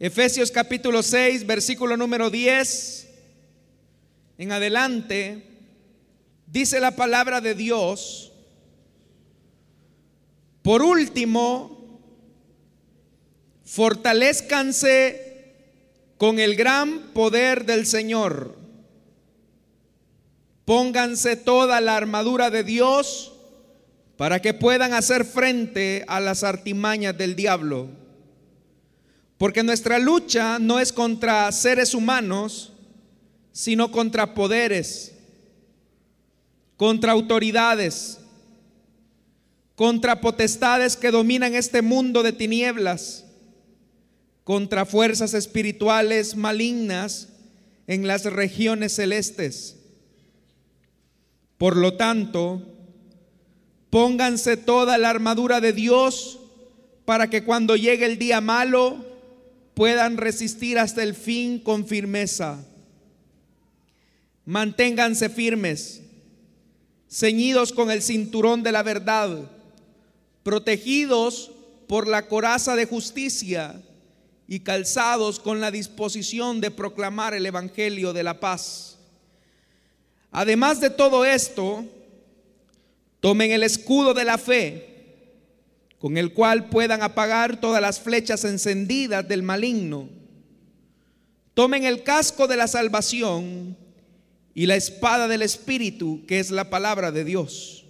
Efesios capítulo 6, versículo número 10 en adelante, dice la palabra de Dios, por último, fortalezcanse con el gran poder del Señor. Pónganse toda la armadura de Dios para que puedan hacer frente a las artimañas del diablo. Porque nuestra lucha no es contra seres humanos, sino contra poderes, contra autoridades, contra potestades que dominan este mundo de tinieblas, contra fuerzas espirituales malignas en las regiones celestes. Por lo tanto, pónganse toda la armadura de Dios para que cuando llegue el día malo, puedan resistir hasta el fin con firmeza. Manténganse firmes, ceñidos con el cinturón de la verdad, protegidos por la coraza de justicia y calzados con la disposición de proclamar el Evangelio de la paz. Además de todo esto, tomen el escudo de la fe con el cual puedan apagar todas las flechas encendidas del maligno. Tomen el casco de la salvación y la espada del Espíritu, que es la palabra de Dios.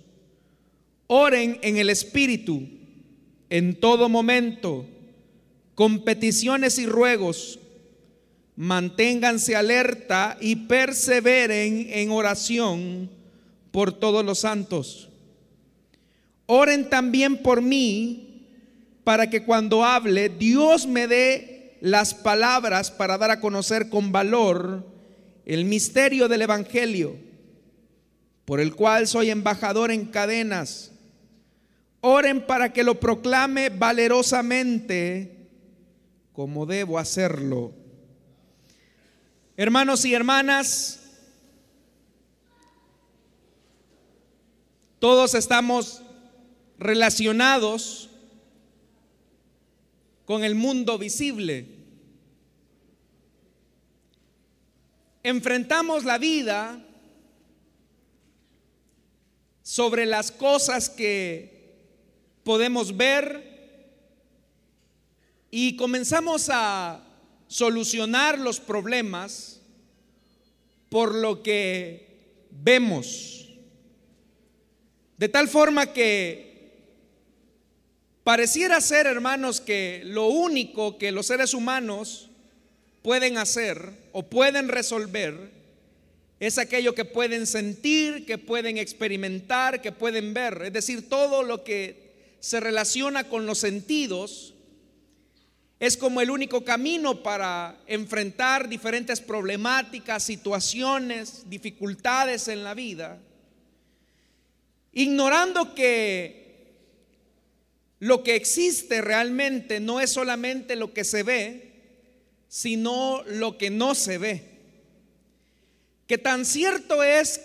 Oren en el Espíritu en todo momento, con peticiones y ruegos. Manténganse alerta y perseveren en oración por todos los santos Oren también por mí para que cuando hable Dios me dé las palabras para dar a conocer con valor el misterio del Evangelio, por el cual soy embajador en cadenas. Oren para que lo proclame valerosamente como debo hacerlo. Hermanos y hermanas, todos estamos relacionados con el mundo visible. Enfrentamos la vida sobre las cosas que podemos ver y comenzamos a solucionar los problemas por lo que vemos. De tal forma que Pareciera ser, hermanos, que lo único que los seres humanos pueden hacer o pueden resolver es aquello que pueden sentir, que pueden experimentar, que pueden ver. Es decir, todo lo que se relaciona con los sentidos es como el único camino para enfrentar diferentes problemáticas, situaciones, dificultades en la vida, ignorando que lo que existe realmente no es solamente lo que se ve, sino lo que no se ve. Que tan cierto es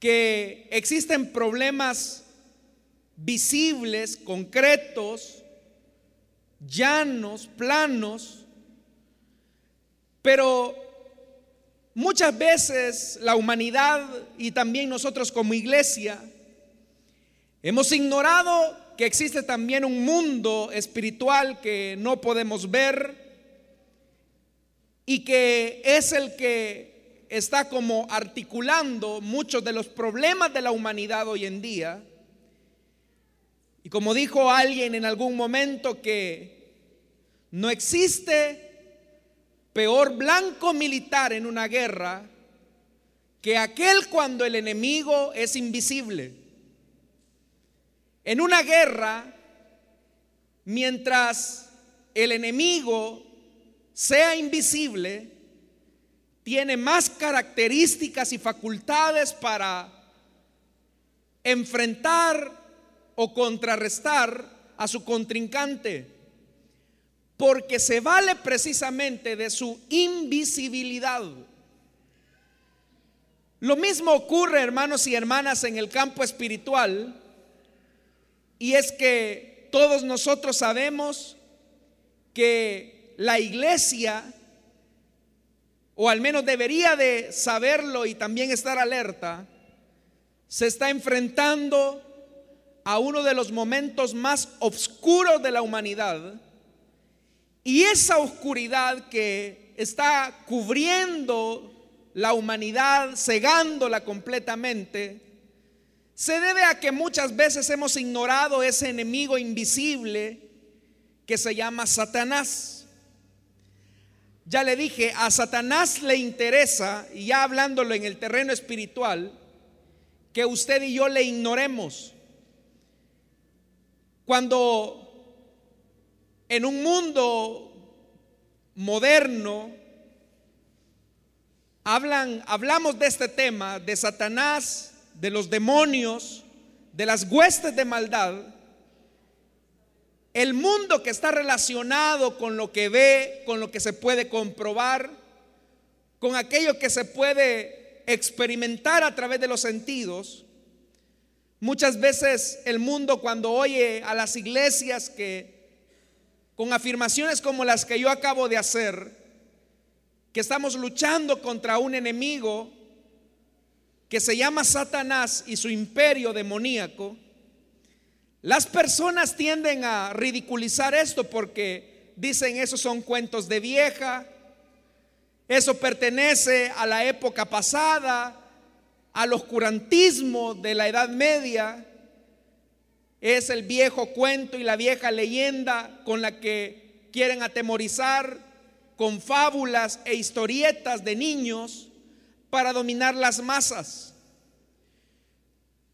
que existen problemas visibles, concretos, llanos, planos, pero muchas veces la humanidad y también nosotros como iglesia hemos ignorado que existe también un mundo espiritual que no podemos ver y que es el que está como articulando muchos de los problemas de la humanidad hoy en día. Y como dijo alguien en algún momento que no existe peor blanco militar en una guerra que aquel cuando el enemigo es invisible. En una guerra, mientras el enemigo sea invisible, tiene más características y facultades para enfrentar o contrarrestar a su contrincante, porque se vale precisamente de su invisibilidad. Lo mismo ocurre, hermanos y hermanas, en el campo espiritual y es que todos nosotros sabemos que la iglesia, o al menos debería de saberlo y también estar alerta, se está enfrentando a uno de los momentos más oscuros de la humanidad. Y esa oscuridad que está cubriendo la humanidad, cegándola completamente, se debe a que muchas veces hemos ignorado ese enemigo invisible que se llama Satanás. Ya le dije, a Satanás le interesa, y ya hablándolo en el terreno espiritual, que usted y yo le ignoremos. Cuando en un mundo moderno hablan, hablamos de este tema, de Satanás, de los demonios, de las huestes de maldad, el mundo que está relacionado con lo que ve, con lo que se puede comprobar, con aquello que se puede experimentar a través de los sentidos, muchas veces el mundo cuando oye a las iglesias que con afirmaciones como las que yo acabo de hacer, que estamos luchando contra un enemigo que se llama Satanás y su imperio demoníaco, las personas tienden a ridiculizar esto porque dicen esos son cuentos de vieja, eso pertenece a la época pasada, al oscurantismo de la Edad Media, es el viejo cuento y la vieja leyenda con la que quieren atemorizar con fábulas e historietas de niños para dominar las masas.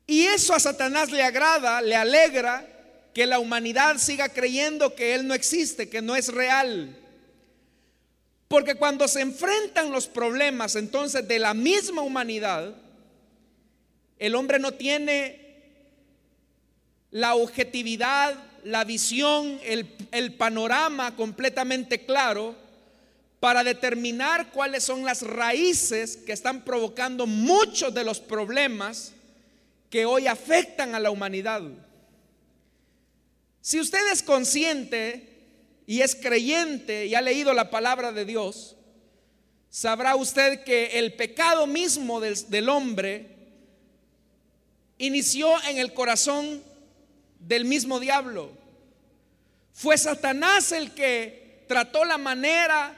Y eso a Satanás le agrada, le alegra que la humanidad siga creyendo que Él no existe, que no es real. Porque cuando se enfrentan los problemas entonces de la misma humanidad, el hombre no tiene la objetividad, la visión, el, panorama completamente claro para determinar cuáles son las raíces que están provocando muchos de los problemas que hoy afectan a la humanidad. Si usted es consciente y es creyente y ha leído la palabra de Dios, sabrá usted que el pecado mismo del, hombre inició en el corazón del mismo diablo. Fue Satanás el que trató la manera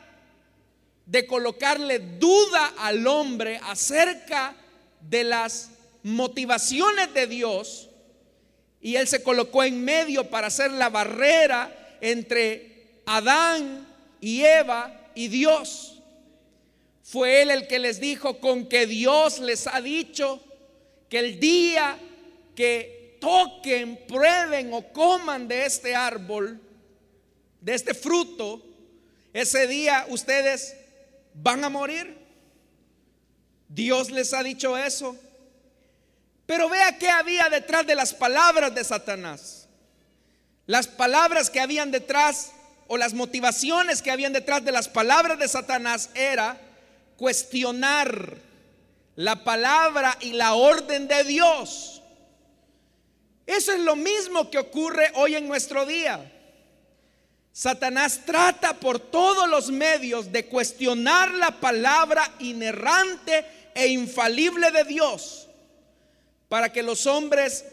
de colocarle duda al hombre acerca de las motivaciones de Dios y él se colocó en medio para hacer la barrera entre Adán y Eva y Dios. Fue él el que les dijo con que Dios les ha dicho que el día que toquen, prueben o coman de este árbol, de este fruto, ese día ustedes van a morir. Dios les ha dicho eso. Pero vea qué había detrás de las palabras de Satanás. Las palabras que habían detrás o las motivaciones que habían detrás de las palabras de Satanás era cuestionar la palabra y la orden de Dios. Eso es lo mismo que ocurre hoy en nuestro día. Satanás trata por todos los medios de cuestionar la palabra inerrante e infalible de Dios para que los hombres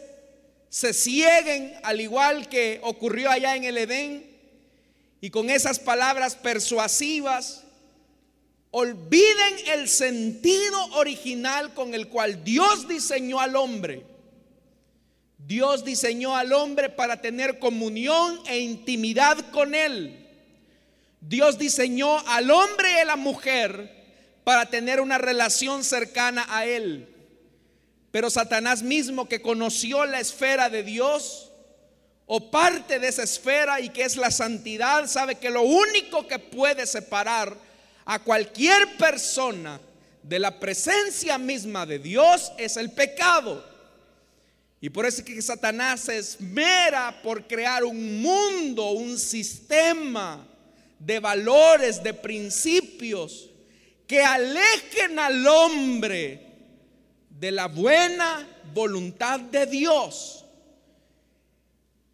se cieguen al igual que ocurrió allá en el Edén y con esas palabras persuasivas olviden el sentido original con el cual Dios diseñó al hombre. Dios diseñó al hombre para tener comunión e intimidad con él. Dios diseñó al hombre y a la mujer para tener una relación cercana a él. Pero Satanás mismo que conoció la esfera de Dios o parte de esa esfera y que es la santidad, sabe que lo único que puede separar a cualquier persona de la presencia misma de Dios es el pecado. Y por eso es que Satanás se esmera por crear un mundo, un sistema de valores, de principios que alejen al hombre de la buena voluntad de Dios.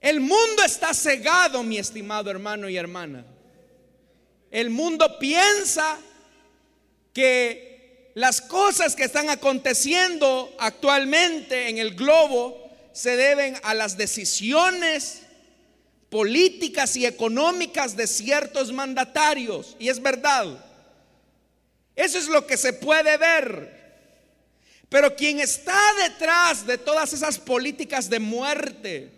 El mundo está cegado, mi estimado hermano y hermana. el mundo piensa que las cosas que están aconteciendo actualmente en el globo se deben a las decisiones políticas y económicas de ciertos mandatarios. Y es verdad. Eso es lo que se puede ver. Pero quien está detrás de todas esas políticas de muerte,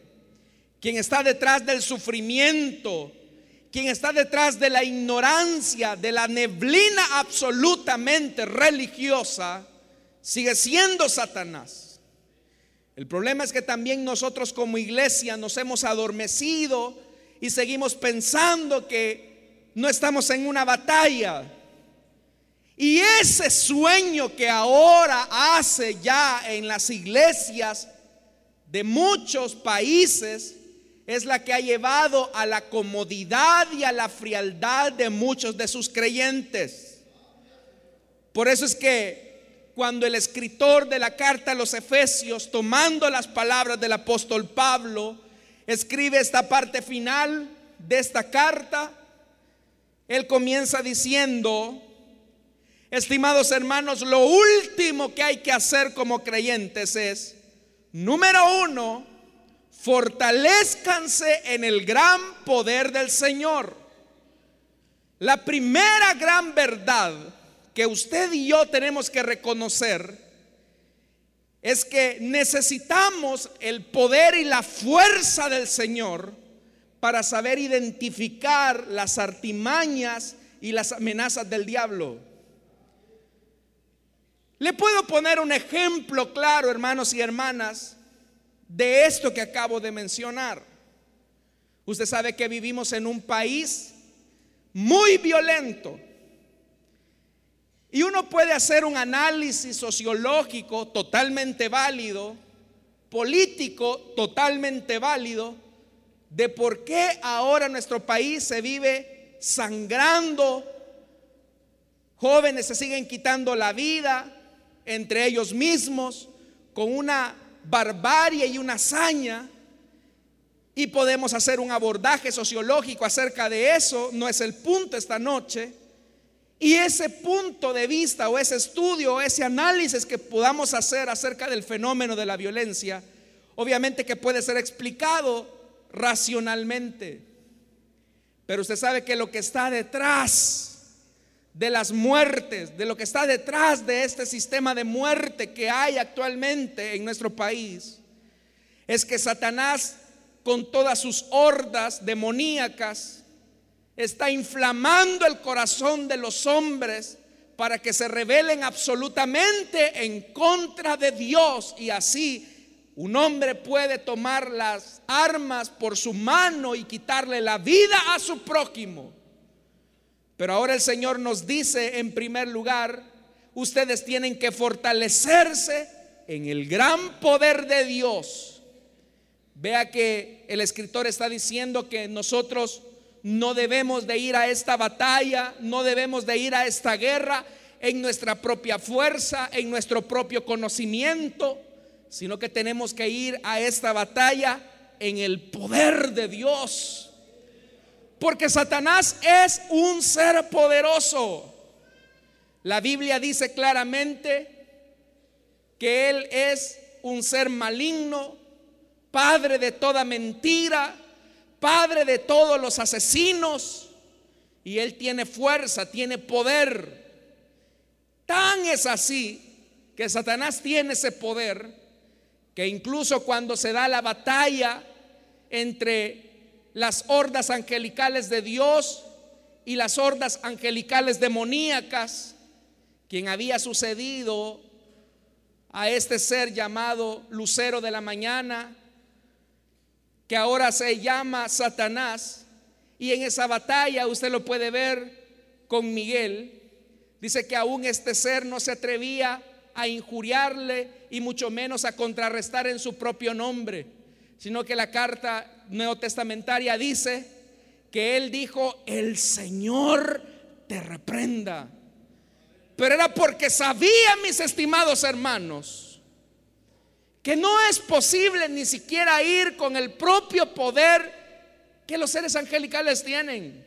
quien está detrás del sufrimiento, quien está detrás de la ignorancia, de la neblina absolutamente religiosa, sigue siendo Satanás. El problema es que también nosotros como iglesia nos hemos adormecido y seguimos pensando que no estamos en una batalla. Y ese sueño que ahora hace ya en las iglesias de muchos países es la que ha llevado a la comodidad y a la frialdad de muchos de sus creyentes. Por eso es que cuando el escritor de la carta a los Efesios, tomando las palabras del apóstol Pablo, escribe esta parte final de esta carta, él comienza diciendo, estimados hermanos, lo último que hay que hacer como creyentes es, número uno, fortalezcanse en el gran poder del Señor. La primera gran verdad que usted y yo tenemos que reconocer es que necesitamos el poder y la fuerza del Señor para saber identificar las artimañas y las amenazas del diablo. Le puedo poner un ejemplo claro, hermanos y hermanas, de esto que acabo de mencionar. Usted sabe que vivimos en un país muy violento, y uno puede hacer un análisis sociológico totalmente válido, político totalmente válido, de por qué ahora nuestro país se vive sangrando, jóvenes se siguen quitando la vida entre ellos mismos con una barbarie y una hazaña. Y podemos hacer un abordaje sociológico acerca de eso, no es el punto esta noche. Y ese punto de vista o ese estudio o ese análisis que podamos hacer acerca del fenómeno de la violencia, obviamente que puede ser explicado racionalmente. Pero usted sabe que lo que está detrás de las muertes, de lo que está detrás de este sistema de muerte que hay actualmente en nuestro país, es que Satanás con todas sus hordas demoníacas, está inflamando el corazón de los hombres para que se rebelen absolutamente en contra de Dios y así un hombre puede tomar las armas por su mano y quitarle la vida a su prójimo. Pero ahora el Señor nos dice en primer lugar, ustedes tienen que fortalecerse en el gran poder de Dios. Vea que el escritor está diciendo que nosotros no debemos de ir a esta batalla, no debemos de ir a esta guerra en nuestra propia fuerza, en nuestro propio conocimiento, sino que tenemos que ir a esta batalla en el poder de Dios. Porque Satanás es un ser poderoso. La Biblia dice claramente que Él es un ser maligno, padre de toda mentira, padre de todos los asesinos y él tiene fuerza, tiene poder. Tan es así que Satanás tiene ese poder que incluso cuando se da la batalla entre las hordas angelicales de Dios y las hordas angelicales demoníacas, quien había sucedido a este ser llamado Lucero de la Mañana, que ahora se llama Satanás, y en esa batalla usted lo puede ver con Miguel, dice que aún este ser no se atrevía a injuriarle y mucho menos a contrarrestar en su propio nombre, sino que la carta neotestamentaria dice que él dijo, el Señor te reprenda. Pero era porque sabía, mis estimados hermanos, que no es posible ni siquiera ir con el propio poder que los seres angelicales tienen.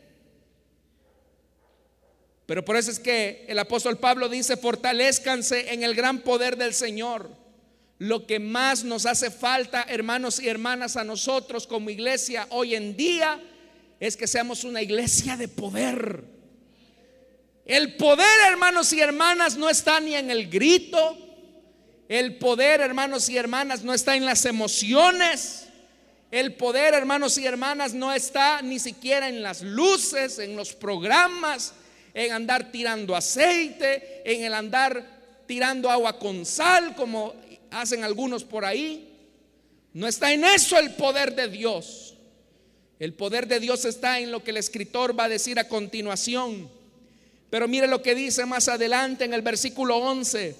Pero por eso es que el apóstol Pablo dice, fortalezcanse en el gran poder del Señor. Lo que más nos hace falta, hermanos y hermanas, a nosotros como iglesia hoy en día, es que seamos una iglesia de poder. El poder, hermanos y hermanas, no está ni en el grito. El poder, hermanos y hermanas, no está en las emociones. El poder, hermanos y hermanas, no está ni siquiera en las luces, en los programas, en andar tirando aceite, en el andar tirando agua con sal, como hacen algunos por ahí. No está en eso el poder de Dios. El poder de Dios está en lo que el escritor va a decir a continuación. Pero mire lo que dice más adelante en el versículo 11.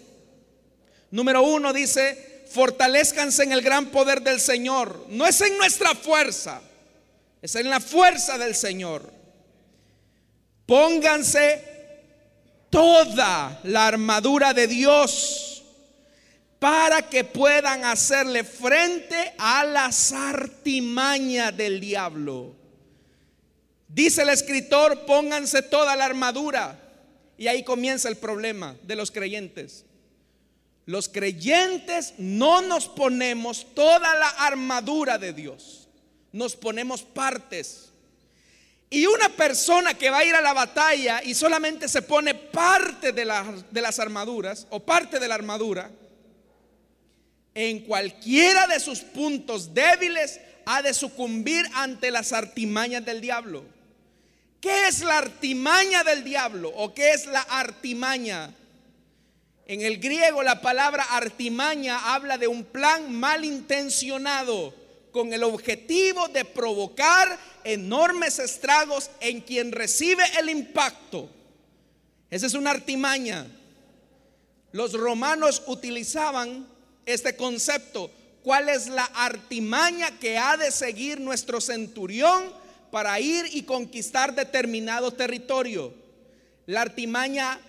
Número uno dice, fortalezcanse en el gran poder del Señor. No es en nuestra fuerza, es en la fuerza del Señor. Pónganse toda la armadura de Dios para que puedan hacerle frente a las artimañas del diablo. Dice el escritor, pónganse toda la armadura. Y ahí comienza el problema de los creyentes. Los creyentes no nos ponemos toda la armadura de Dios, nos ponemos partes. Y una persona que va a ir a la batalla y solamente se pone parte de, de las armaduras o parte de la armadura, en cualquiera de sus puntos débiles ha de sucumbir ante las artimañas del diablo. ¿Qué es la artimaña del diablo o qué es la artimaña? En el griego la palabra artimaña habla de un plan malintencionado con el objetivo de provocar enormes estragos en quien recibe el impacto. Esa es una artimaña. Los romanos utilizaban este concepto. ¿Cuál es la artimaña que ha de seguir nuestro centurión para ir y conquistar determinado territorio? La artimaña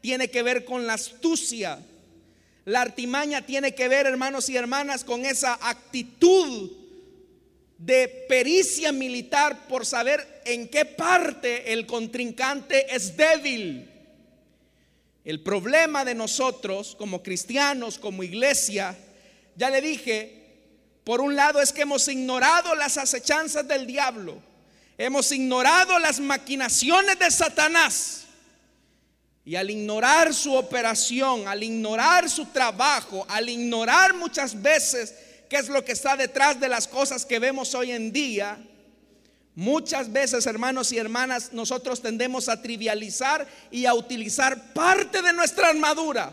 tiene que ver con la astucia. La artimaña tiene que ver, hermanos y hermanas, con esa actitud de pericia militar por saber en qué parte el contrincante es débil. El problema de nosotros como cristianos, como iglesia, ya le dije, por un lado es que hemos ignorado las acechanzas del diablo, hemos ignorado las maquinaciones de Satanás. Y al ignorar su operación, al ignorar su trabajo, al ignorar muchas veces qué es lo que está detrás de las cosas que vemos hoy en día, muchas veces, hermanos y hermanas, nosotros tendemos a trivializar y a utilizar parte de nuestra armadura.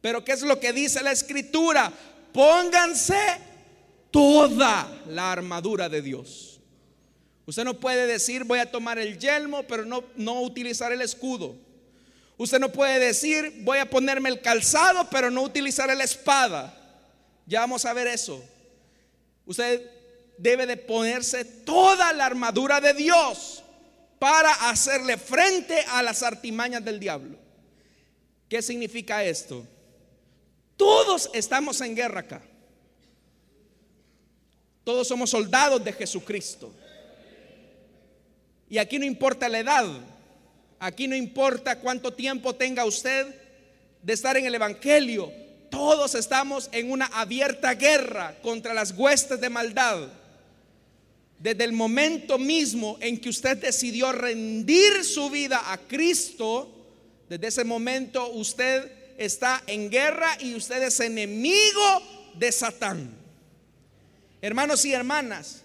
Pero ¿qué es lo que dice la escritura? Pónganse toda la armadura de Dios. Usted no puede decir voy a tomar el yelmo, pero no, no utilizar el escudo. Usted no puede decir, voy a ponerme el calzado, pero no utilizar la espada. Ya vamos a ver eso. Usted debe de ponerse toda la armadura de Dios para hacerle frente a las artimañas del diablo. ¿Qué significa esto? Todos estamos en guerra acá. Todos somos soldados de Jesucristo. Y aquí no importa la edad. Aquí no importa cuánto tiempo tenga usted de estar en el Evangelio. Todos estamos en una abierta guerra contra las huestes de maldad. Desde el momento mismo en que usted decidió rendir su vida a Cristo, desde ese momento usted está en guerra y usted es enemigo de Satán. Hermanos y hermanas,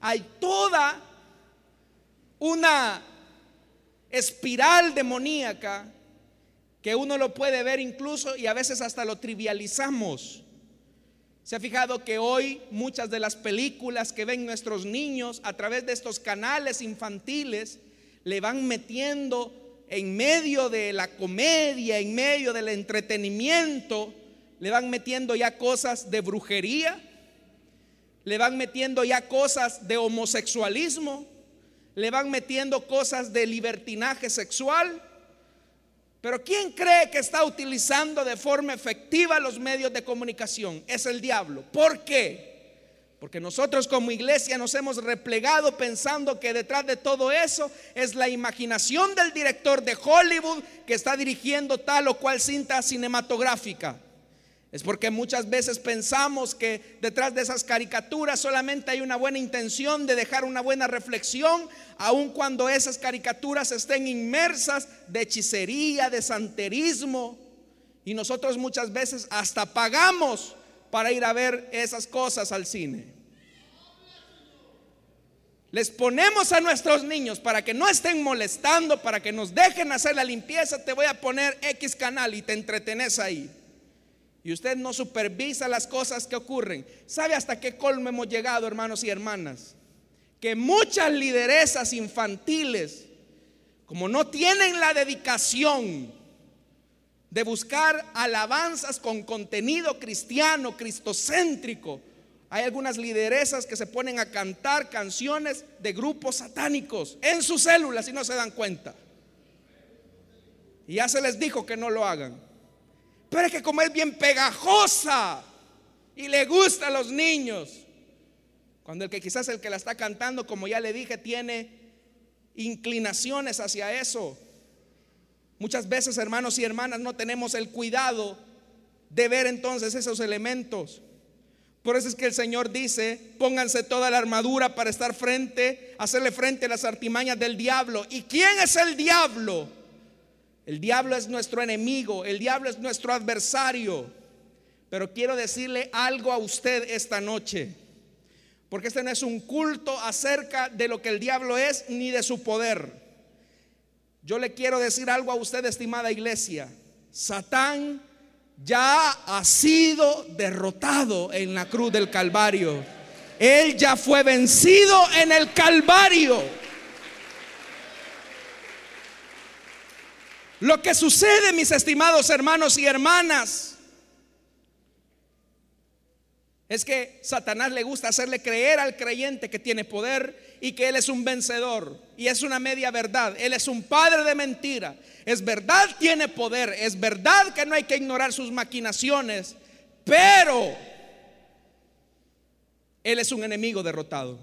hay toda una espiral demoníaca que uno lo puede ver incluso y a veces hasta lo trivializamos. Se ha fijado que hoy muchas de las películas que ven nuestros niños a través de estos canales infantiles le van metiendo en medio de la comedia, en medio del entretenimiento, le van metiendo ya cosas de brujería, le van metiendo ya cosas de homosexualismo, le van metiendo cosas de libertinaje sexual. Pero ¿quién cree que está utilizando de forma efectiva los medios de comunicación? Es el diablo. ¿Por qué? Porque nosotros como iglesia nos hemos replegado pensando que detrás de todo eso es la imaginación del director de Hollywood que está dirigiendo tal o cual cinta cinematográfica. Es porque muchas veces pensamos que detrás de esas caricaturas solamente hay una buena intención de dejar una buena reflexión, aun cuando esas caricaturas estén inmersas de hechicería, de santerismo. Y nosotros muchas veces hasta pagamos para ir a ver esas cosas al cine. Les ponemos a nuestros niños para que no estén molestando, para que nos dejen hacer la limpieza, te voy a poner X canal y te entretenes ahí. Y usted no supervisa las cosas que ocurren. ¿Sabe hasta qué colmo hemos llegado, hermanos y hermanas? Que muchas lideresas infantiles, como no tienen la dedicación de buscar alabanzas con contenido cristiano, cristocéntrico, hay algunas lideresas que se ponen a cantar canciones de grupos satánicos en sus células y no se dan cuenta. Y ya se les dijo que no lo hagan. Pero es que como es bien pegajosa y le gusta a los niños, cuando el que quizás el que la está cantando, como ya le dije, tiene inclinaciones hacia eso. Muchas veces, hermanos y hermanas, no tenemos el cuidado de ver entonces esos elementos. Por eso es que el Señor dice, pónganse toda la armadura para estar frente, hacerle frente a las artimañas del diablo. ¿Y quién es el diablo? El diablo es nuestro enemigo, el diablo es nuestro adversario. Pero quiero decirle algo a usted esta noche, porque este no es un culto acerca de lo que el diablo es ni de su poder. Yo le quiero decir algo a usted, estimada iglesia. Satán ya ha sido derrotado en la cruz del Calvario. Él ya fue vencido en el Calvario. Lo que sucede, mis estimados hermanos y hermanas, es que Satanás le gusta hacerle creer al creyente que tiene poder y que él es un vencedor. Y es una media verdad. Él es un padre de mentira. Es verdad, tiene poder. Es verdad que no hay que ignorar sus maquinaciones. Pero él es un enemigo derrotado.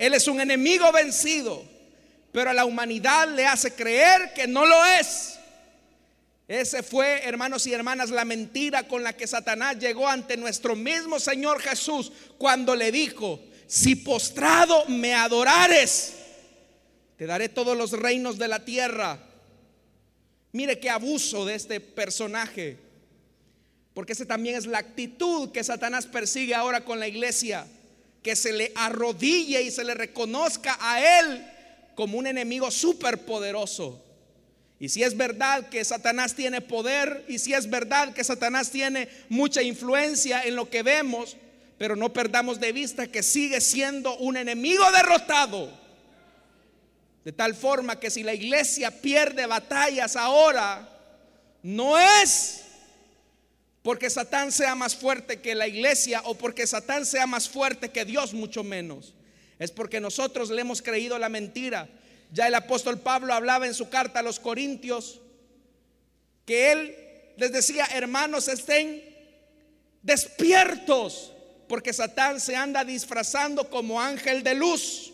Él es un enemigo vencido. Pero a la humanidad le hace creer que no lo es. Ese fue, hermanos y hermanas, la mentira con la que Satanás llegó ante nuestro mismo Señor Jesús cuando le dijo, si postrado me adorares, te daré todos los reinos de la tierra. Mire qué abuso de este personaje, porque esa también es la actitud que Satanás persigue ahora con la iglesia, que se le arrodille y se le reconozca a él como un enemigo superpoderoso. Y si es verdad que Satanás tiene poder y si es verdad que Satanás tiene mucha influencia en lo que vemos, pero no perdamos de vista que sigue siendo un enemigo derrotado. De tal forma que si la iglesia pierde batallas ahora, no es porque Satán sea más fuerte que la iglesia o porque Satán sea más fuerte que Dios, mucho menos. Es porque nosotros le hemos creído la mentira ya el apóstol Pablo hablaba en su carta a los Corintios que él les decía, hermanos, estén despiertos, porque Satán se anda disfrazando como ángel de luz.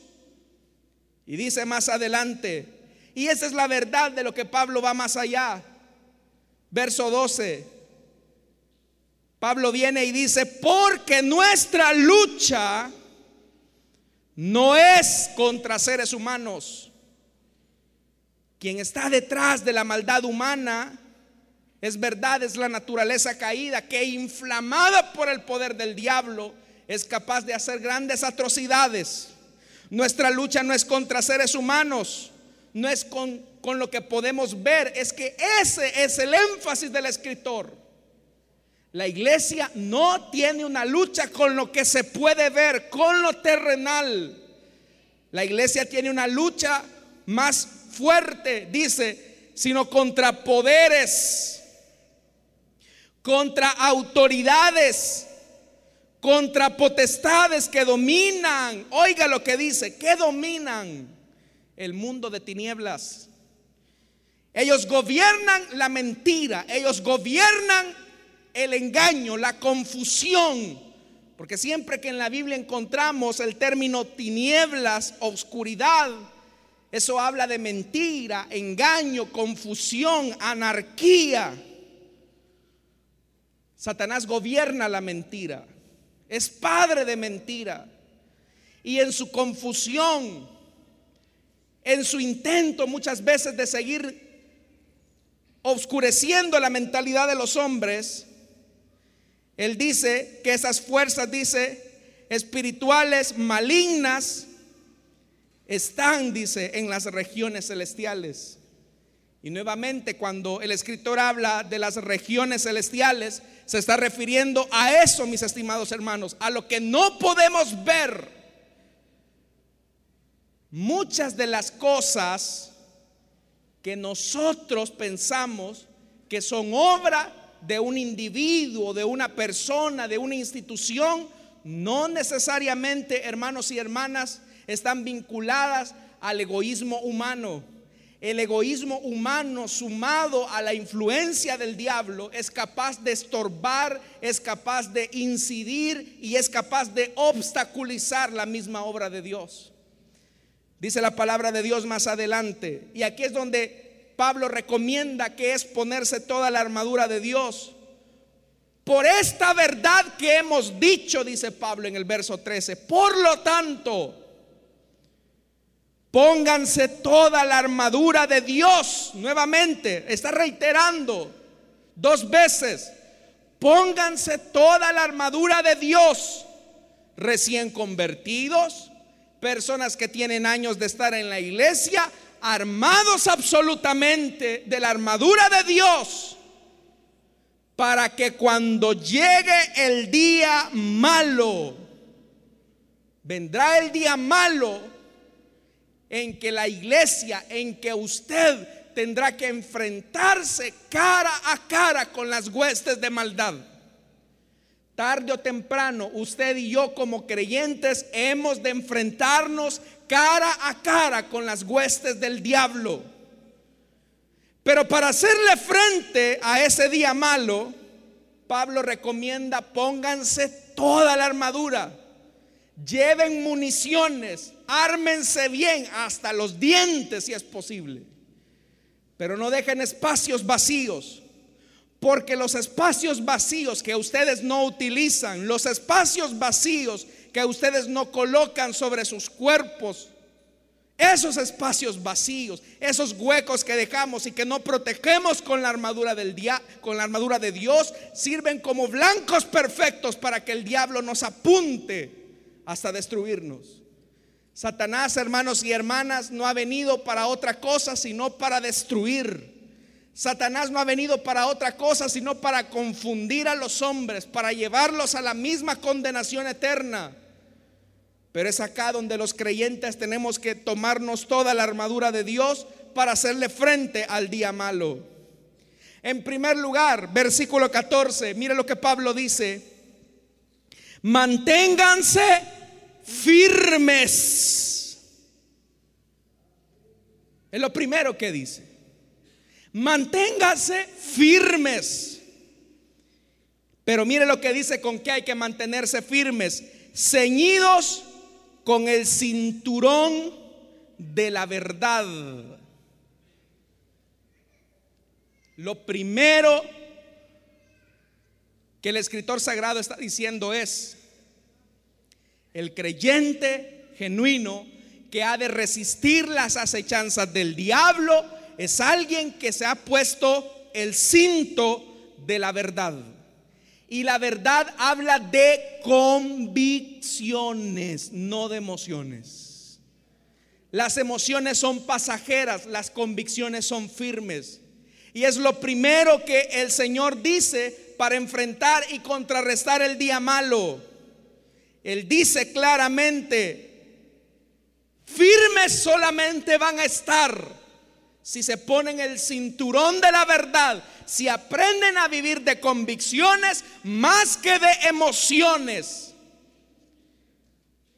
Y dice más adelante, y esa es la verdad de lo que Pablo va más allá. Verso 12. Pablo viene y dice, porque nuestra lucha no es contra seres humanos quien está detrás de la maldad humana, es verdad, es la naturaleza caída que inflamada por el poder del diablo es capaz de hacer grandes atrocidades. Nuestra lucha no es contra seres humanos, no es con, con lo que podemos ver, es que ese es el énfasis del escritor. La iglesia no tiene una lucha con lo que se puede ver, con lo terrenal. La iglesia tiene una lucha más fuerte, dice, sino contra poderes, contra autoridades, contra potestades que dominan. Oiga lo que dice, que dominan el mundo de tinieblas. Ellos gobiernan la mentira, ellos gobiernan el engaño, la confusión, Porque siempre que en la Biblia encontramos el término tinieblas, oscuridad, eso habla de mentira, engaño, confusión, anarquía. Satanás gobierna la mentira, es padre de mentira. Y en su confusión, en su intento muchas veces de seguir oscureciendo la mentalidad de los hombres, él dice que esas fuerzas, dice, espirituales malignas, están, dice, en las regiones celestiales. Y nuevamente cuando el escritor habla de las regiones celestiales, se está refiriendo a eso, mis estimados hermanos, a lo que no podemos ver. Muchas de las cosas que nosotros pensamos que son obra de un individuo, de una persona, de una institución, no necesariamente, hermanos y hermanas, están vinculadas al egoísmo humano. El egoísmo humano sumado a la influencia del diablo es capaz de estorbar, es capaz de incidir y es capaz de obstaculizar la misma obra de Dios. Dice la palabra de Dios más adelante. Y aquí es donde Pablo recomienda que es ponerse toda la armadura de Dios. Por esta verdad que hemos dicho, dice Pablo en el verso 13. Por lo tanto, Pónganse toda la armadura de Dios. Nuevamente, está reiterando dos veces. Pónganse toda la armadura de Dios. Recién convertidos, personas que tienen años de estar en la iglesia, armados absolutamente de la armadura de Dios, para que cuando llegue el día malo, vendrá el día malo, en que la iglesia, en que usted tendrá que enfrentarse cara a cara con las huestes de maldad. Tarde o temprano, usted y yo como creyentes hemos de enfrentarnos cara a cara con las huestes del diablo. Pero para hacerle frente a ese día malo, Pablo recomienda pónganse toda la armadura lleven municiones, ármense bien hasta los dientes si es posible. Pero no dejen espacios vacíos, porque los espacios vacíos que ustedes no utilizan, los espacios vacíos que ustedes no colocan sobre sus cuerpos, esos espacios vacíos, esos huecos que dejamos y que no protegemos con la armadura del día, con la armadura de Dios, sirven como blancos perfectos para que el diablo nos apunte hasta destruirnos. Satanás, hermanos y hermanas, no ha venido para otra cosa sino para destruir. Satanás no ha venido para otra cosa sino para confundir a los hombres, para llevarlos a la misma condenación eterna. Pero es acá donde los creyentes tenemos que tomarnos toda la armadura de Dios para hacerle frente al día malo. En primer lugar, versículo 14, mire lo que Pablo dice. Manténganse firmes. Es lo primero que dice. Manténgase firmes. Pero mire lo que dice con que hay que mantenerse firmes. Ceñidos con el cinturón de la verdad. Lo primero que el escritor sagrado está diciendo es, el creyente genuino que ha de resistir las acechanzas del diablo es alguien que se ha puesto el cinto de la verdad. Y la verdad habla de convicciones, no de emociones. Las emociones son pasajeras, las convicciones son firmes. Y es lo primero que el Señor dice para enfrentar y contrarrestar el día malo. Él dice claramente, firmes solamente van a estar si se ponen el cinturón de la verdad, si aprenden a vivir de convicciones más que de emociones.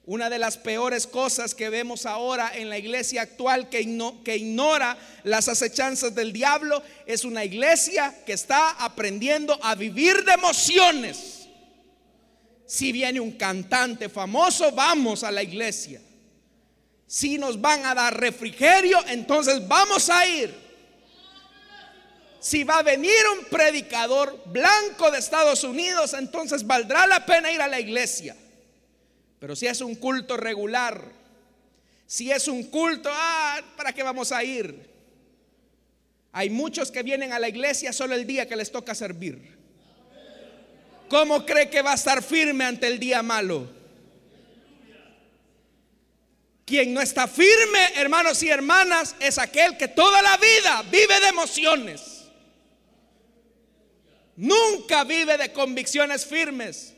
Una de las peores cosas que vemos ahora en la iglesia actual que, ignora las acechanzas del diablo es una iglesia que está aprendiendo a vivir de emociones si viene un cantante famoso, vamos a la iglesia. Si nos van a dar refrigerio, entonces vamos a ir. Si va a venir un predicador blanco de Estados Unidos, entonces valdrá la pena ir a la iglesia. Pero si es un culto regular, si es un culto, ah, ¿para qué vamos a ir? Hay muchos que vienen a la iglesia solo el día que les toca servir. ¿Cómo cree que va a estar firme ante el día malo? Quien no está firme, hermanos y hermanas, es aquel que toda la vida vive de emociones. Nunca vive de convicciones firmes.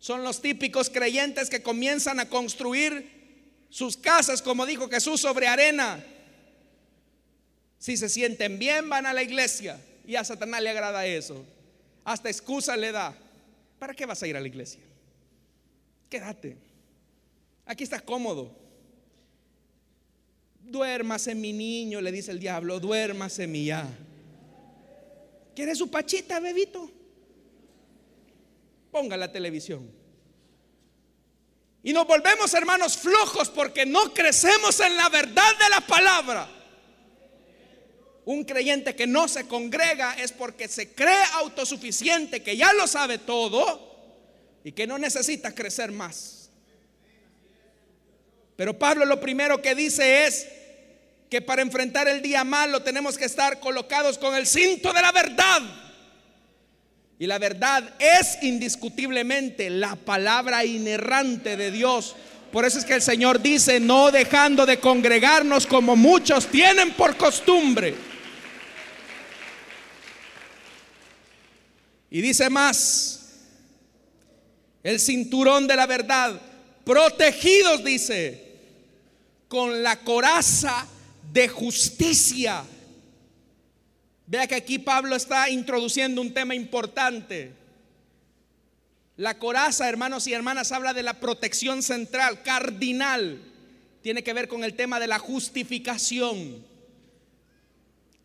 Son los típicos creyentes que comienzan a construir sus casas, como dijo Jesús, sobre arena. Si se sienten bien, van a la iglesia. Y a Satanás le agrada eso. Hasta excusa le da. ¿Para qué vas a ir a la iglesia? Quédate. Aquí estás cómodo. Duérmase mi niño, le dice el diablo, duérmase mi ya. ¿Quieres su pachita, bebito? Ponga la televisión. Y nos volvemos hermanos flojos porque no crecemos en la verdad de la palabra. Un creyente que no se congrega es porque se cree autosuficiente, que ya lo sabe todo y que no necesita crecer más. Pero Pablo lo primero que dice es que para enfrentar el día malo tenemos que estar colocados con el cinto de la verdad. Y la verdad es indiscutiblemente la palabra inerrante de Dios. Por eso es que el Señor dice, no dejando de congregarnos como muchos tienen por costumbre Y dice más, el cinturón de la verdad, protegidos, dice, con la coraza de justicia. Vea que aquí Pablo está introduciendo un tema importante. La coraza, hermanos y hermanas, habla de la protección central, cardinal. Tiene que ver con el tema de la justificación.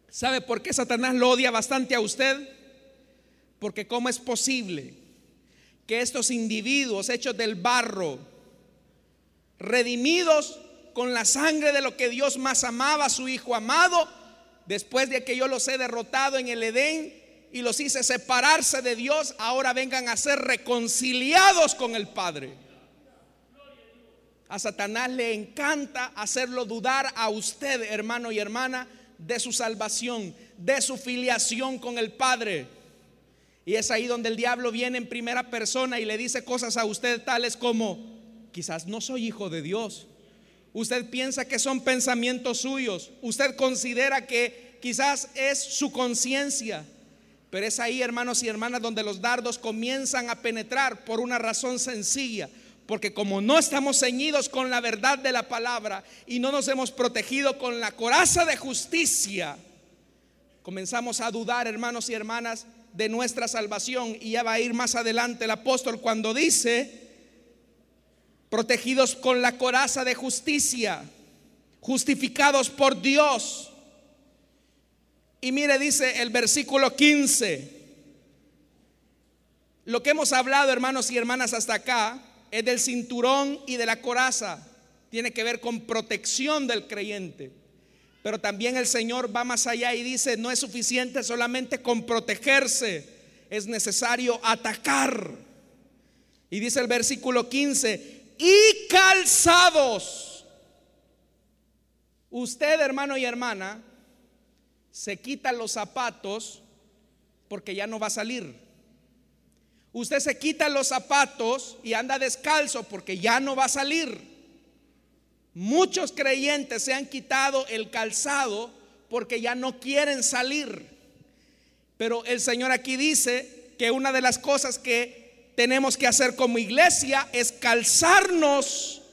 ¿Sabe por qué Satanás lo odia bastante a usted? Porque ¿cómo es posible que estos individuos hechos del barro, redimidos con la sangre de lo que Dios más amaba, su Hijo amado, después de que yo los he derrotado en el Edén y los hice separarse de Dios, ahora vengan a ser reconciliados con el Padre? A Satanás le encanta hacerlo dudar a usted, hermano y hermana, de su salvación, de su filiación con el Padre. Y es ahí donde el diablo viene en primera persona y le dice cosas a usted tales como, quizás no soy hijo de Dios. Usted piensa que son pensamientos suyos. Usted considera que quizás es su conciencia. Pero es ahí, hermanos y hermanas, donde los dardos comienzan a penetrar por una razón sencilla. Porque como no estamos ceñidos con la verdad de la palabra y no nos hemos protegido con la coraza de justicia, comenzamos a dudar, hermanos y hermanas, de nuestra salvación. Y ya va a ir más adelante el apóstol cuando dice, protegidos con la coraza de justicia, justificados por Dios. Y mire, dice el versículo 15, lo que hemos hablado, hermanos y hermanas, hasta acá, es del cinturón y de la coraza. Tiene que ver con protección del creyente. Pero también el Señor va más allá y dice, no es suficiente solamente con protegerse, es necesario atacar. Y dice el versículo 15, y calzados. Usted, hermano y hermana, se quita los zapatos porque ya no va a salir. Usted se quita los zapatos y anda descalzo porque ya no va a salir. Muchos creyentes se han quitado el calzado porque ya no quieren salir. Pero el Señor aquí dice que una de las cosas que tenemos que hacer como iglesia es calzarnos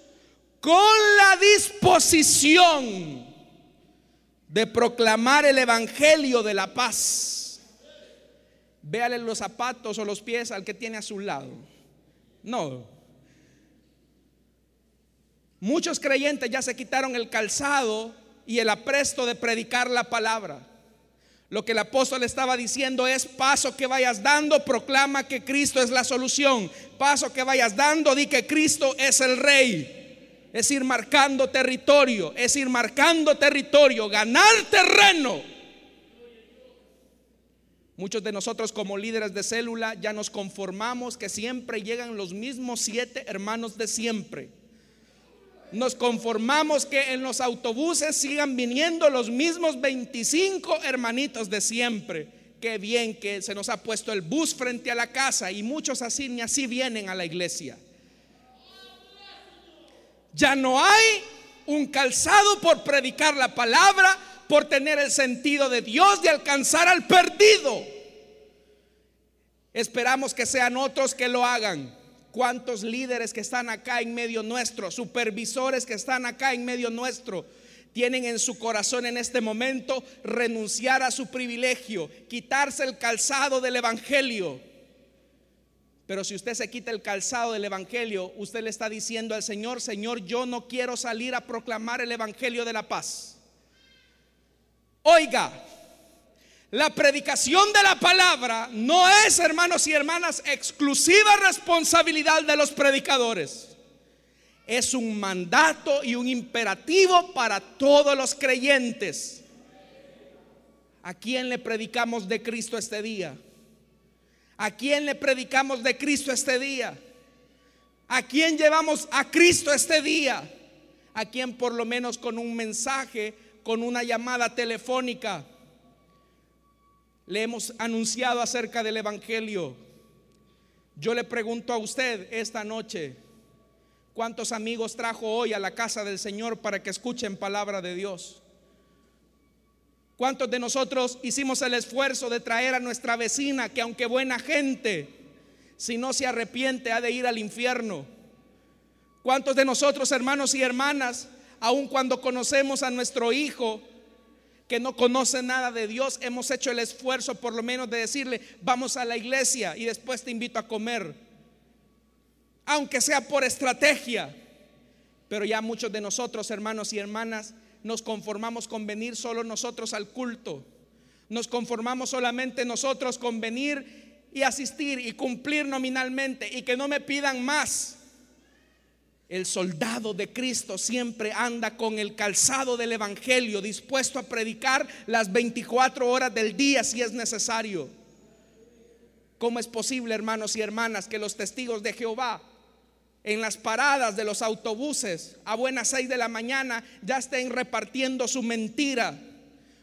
con la disposición de proclamar el Evangelio de la paz. Véale los zapatos o los pies al que tiene a su lado. No, Muchos creyentes ya se quitaron el calzado y el apresto de predicar la palabra. Lo que el apóstol estaba diciendo es, paso que vayas dando, proclama que Cristo es la solución. Paso que vayas dando, di que Cristo es el rey. Es ir marcando territorio, es ir marcando territorio, ganar terreno. Muchos de nosotros como líderes de célula ya nos conformamos que siempre llegan los mismos siete hermanos de siempre. Nos conformamos que en los autobuses sigan viniendo los mismos 25 hermanitos de siempre. Qué bien que se nos ha puesto el bus frente a la casa y muchos así ni así vienen a la iglesia. Ya no hay un calzado por predicar la palabra, por tener el sentido de Dios, de alcanzar al perdido. Esperamos que sean otros que lo hagan. ¿Cuántos líderes que están acá en medio nuestro, supervisores que están acá en medio nuestro, tienen en su corazón en este momento renunciar a su privilegio, quitarse el calzado del Evangelio? Pero si usted se quita el calzado del Evangelio, usted le está diciendo al Señor, Señor, yo no quiero salir a proclamar el Evangelio de la paz. Oiga, la predicación de la palabra no es, hermanos y hermanas, exclusiva responsabilidad de los predicadores. Es un mandato y un imperativo para todos los creyentes. ¿A quién le predicamos de Cristo este día? ¿A quién le predicamos de Cristo este día? ¿A quién llevamos a Cristo este día? ¿A quién por lo menos con un mensaje, con una llamada telefónica, le hemos anunciado acerca del Evangelio? Yo le pregunto a usted esta noche, ¿cuántos amigos trajo hoy a la casa del Señor para que escuchen palabra de Dios? ¿Cuántos de nosotros hicimos el esfuerzo de traer a nuestra vecina que aunque buena gente, si no se arrepiente ha de ir al infierno? ¿Cuántos de nosotros, hermanos y hermanas, aun cuando conocemos a nuestro hijo que no conoce nada de Dios, hemos hecho el esfuerzo por lo menos de decirle, vamos a la iglesia y después te invito a comer? Aunque sea por estrategia. Pero ya muchos de nosotros, hermanos y hermanas, nos conformamos con venir solo nosotros al culto. Nos conformamos solamente nosotros con venir y asistir y cumplir nominalmente y que no me pidan más. El soldado de Cristo siempre anda con el calzado del Evangelio, dispuesto a predicar las 24 horas del día si es necesario. ¿Cómo es posible, hermanos y hermanas, que los testigos de Jehová en las paradas de los autobuses a buenas seis de la mañana ya estén repartiendo su mentira.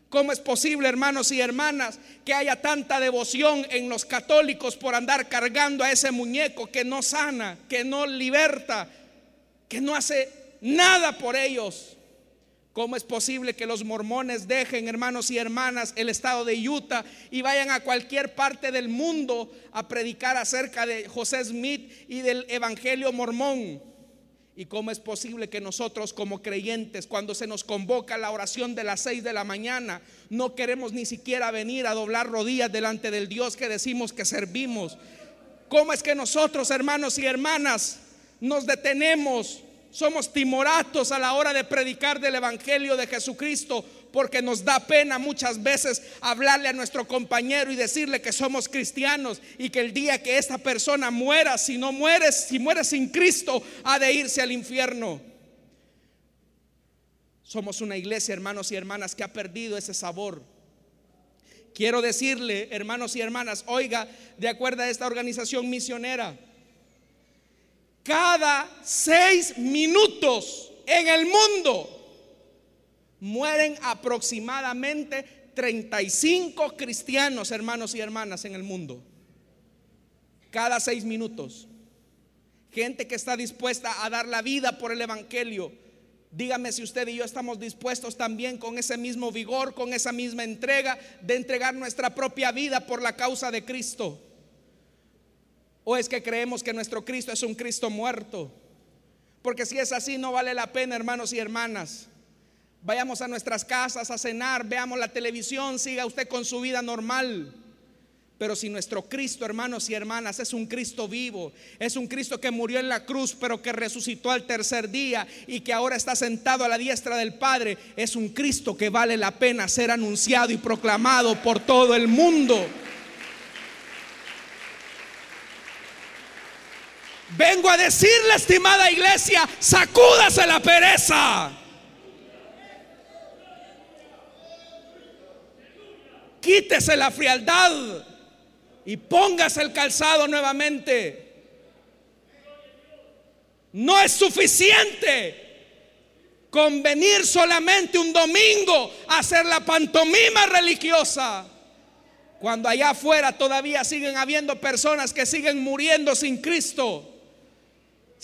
¿Cómo es posible, hermanos y hermanas, que haya tanta devoción en los católicos por andar cargando a ese muñeco que no sana, que no liberta, que no hace nada por ellos? ¿Cómo es posible que los mormones dejen, hermanos y hermanas, el estado de Utah y vayan a cualquier parte del mundo a predicar acerca de José Smith y del Evangelio mormón? ¿Y cómo es posible que nosotros como creyentes, cuando se nos convoca la oración de las seis de la mañana, no queremos ni siquiera venir a doblar rodillas delante del Dios que decimos que servimos? ¿Cómo es que nosotros, hermanos y hermanas, nos detenemos somos timoratos a la hora de predicar del Evangelio de Jesucristo porque nos da pena muchas veces hablarle a nuestro compañero y decirle que somos cristianos y que el día que esta persona muera, si no mueres, si mueres sin Cristo, ha de irse al infierno. Somos una iglesia, hermanos y hermanas, que ha perdido ese sabor. Quiero decirle, hermanos y hermanas, oiga, de acuerdo a esta organización misionera, cada seis minutos en el mundo mueren aproximadamente 35 cristianos, hermanos y hermanas, en el mundo. Cada seis minutos. Gente que está dispuesta a dar la vida por el Evangelio. Dígame si usted y yo estamos dispuestos también con ese mismo vigor, con esa misma entrega de entregar nuestra propia vida por la causa de Cristo. ¿O es que creemos que nuestro Cristo es un Cristo muerto? Porque si es así, no vale la pena, hermanos y hermanas. Vayamos a nuestras casas a cenar, veamos la televisión, siga usted con su vida normal. Pero si nuestro Cristo, hermanos y hermanas, es un Cristo vivo, es un Cristo que murió en la cruz, pero que resucitó al tercer día y que ahora está sentado a la diestra del Padre, es un Cristo que vale la pena ser anunciado y proclamado por todo el mundo. Vengo a decirle, estimada iglesia, sacúdase la pereza. Quítese la frialdad y póngase el calzado nuevamente. No es suficiente con venir solamente un domingo a hacer la pantomima religiosa. Cuando allá afuera todavía siguen habiendo personas que siguen muriendo sin Cristo.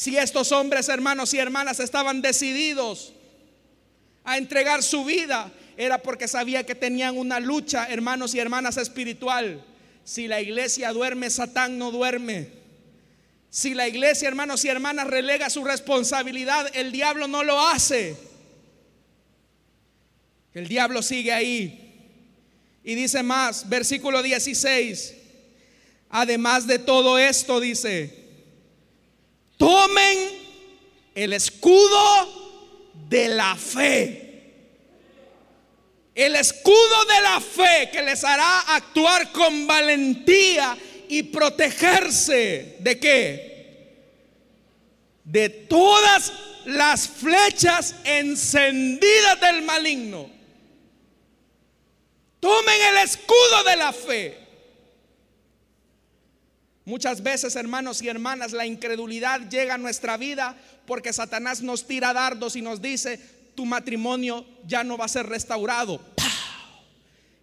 Si estos hombres, hermanos y hermanas, estaban decididos a entregar su vida, era porque sabía que tenían una lucha, hermanos y hermanas, espiritual. Si la iglesia duerme, Satán no duerme. Si la iglesia, hermanos y hermanas, relega su responsabilidad, el diablo no lo hace. El diablo sigue ahí. Y dice más, versículo 16. Además de todo esto, dice, tomen el escudo de la fe el escudo de la fe que les hará actuar con valentía y protegerse de qué? De todas las flechas encendidas del maligno. Tomen el escudo de la fe. Muchas veces, hermanos y hermanas, la incredulidad llega a nuestra vida porque Satanás nos tira dardos y nos dice, tu matrimonio ya no va a ser restaurado.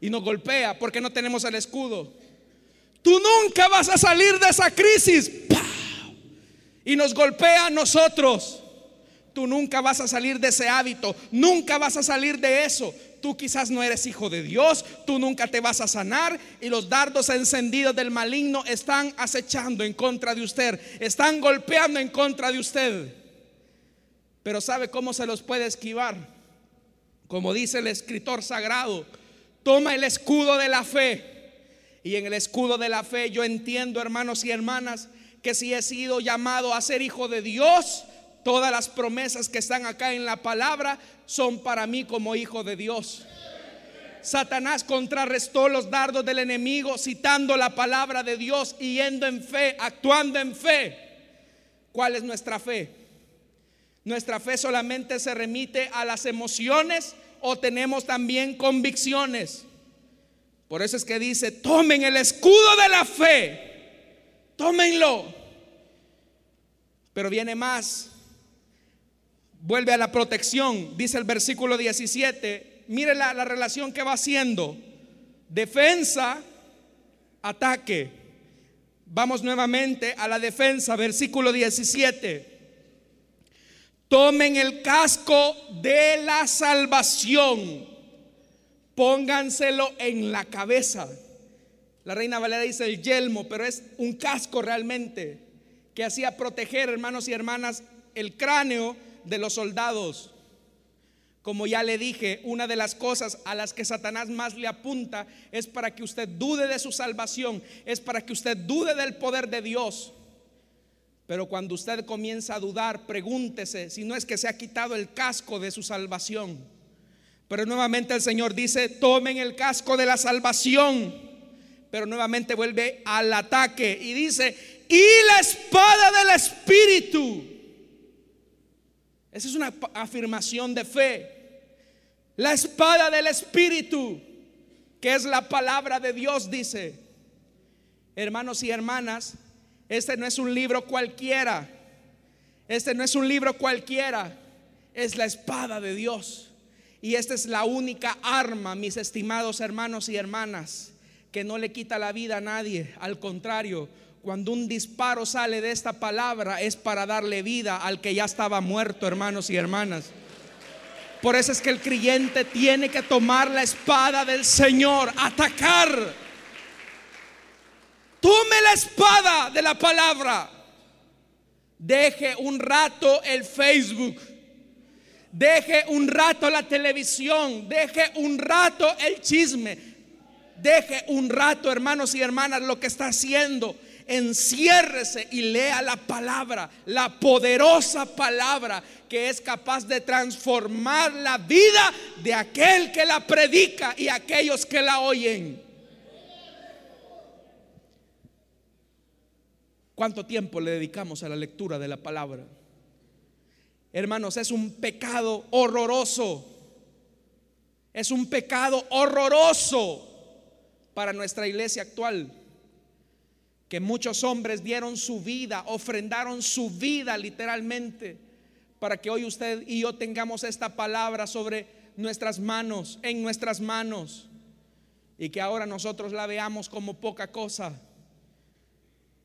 Y nos golpea porque no tenemos el escudo. Tú nunca vas a salir de esa crisis. Y nos golpea a nosotros. Tú nunca vas a salir de ese hábito. Nunca vas a salir de eso. Tú quizás no eres hijo de Dios. Tú nunca te vas a sanar. Y los dardos encendidos del maligno están acechando en contra de usted. Están golpeando en contra de usted. Pero ¿sabe cómo se los puede esquivar? Como dice el escritor sagrado, toma el escudo de la fe. Y en el escudo de la fe yo entiendo, hermanos y hermanas, que si he sido llamado a ser hijo de Dios, todas las promesas que están acá en la palabra son para mí como hijo de Dios. Satanás contrarrestó los dardos del enemigo citando la palabra de Dios y yendo en fe, actuando en fe. ¿Cuál es nuestra fe? Nuestra fe solamente se remite a las emociones o tenemos también convicciones. Por eso es que dice, tomen el escudo de la fe, tómenlo. Pero viene más, vuelve a la protección, dice el versículo 17, mire la, la relación que va haciendo, defensa, ataque. Vamos nuevamente a la defensa, versículo 17. Tomen el casco de la salvación. Pónganselo en la cabeza. La reina Valera dice el yelmo, pero es un casco realmente que hacía proteger, hermanos y hermanas, el cráneo de los soldados. Como ya le dije, una de las cosas a las que Satanás más le apunta es para que usted dude de su salvación, es para que usted dude del poder de Dios. Pero cuando usted comienza a dudar, pregúntese si no es que se ha quitado el casco de su salvación. Pero nuevamente el Señor dice, tomen el casco de la salvación. Pero nuevamente vuelve al ataque y dice, y la espada del Espíritu. Esa es una afirmación de fe. La espada del Espíritu, que es la palabra de Dios, dice. Hermanos y hermanas, este no es un libro cualquiera. Este no es un libro cualquiera. Es la espada de Dios. Y esta es la única arma, mis estimados hermanos y hermanas, que no le quita la vida a nadie. Al contrario, cuando un disparo sale de esta palabra es para darle vida al que ya estaba muerto, hermanos y hermanas. Por eso es que el creyente tiene que tomar la espada del Señor, atacar Tome la espada de la palabra. Deje un rato el Facebook. Deje un rato la televisión. Deje un rato el chisme. Deje un rato, hermanos y hermanas, lo que está haciendo. Enciérrese y lea la palabra, la poderosa palabra que es capaz de transformar la vida de aquel que la predica y aquellos que la oyen. ¿Cuánto tiempo le dedicamos a la lectura de la palabra? Hermanos, es un pecado horroroso. Es un pecado horroroso para nuestra iglesia actual. Que muchos hombres dieron su vida, ofrendaron su vida literalmente, para que hoy usted y yo tengamos esta palabra sobre nuestras manos, en nuestras manos, y que ahora nosotros la veamos como poca cosa,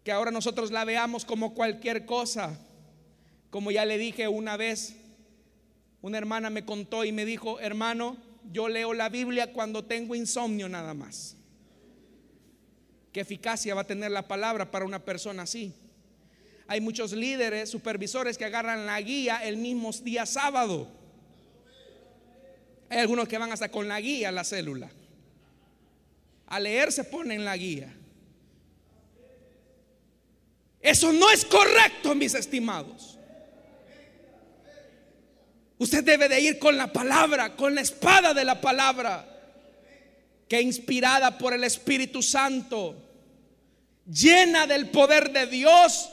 que ahora nosotros la veamos como cualquier cosa como ya le dije una vez, una hermana me contó y me dijo, hermano, yo leo la Biblia cuando tengo insomnio nada más. ¿Qué eficacia va a tener la palabra para una persona así? Hay muchos líderes, supervisores que agarran la guía el mismo día sábado. Hay algunos que van hasta con la guía a la célula. A leer se ponen la guía. Eso no es correcto, mis estimados. Usted debe de ir con la palabra, con la espada de la palabra, que inspirada por el Espíritu Santo, llena del poder de Dios,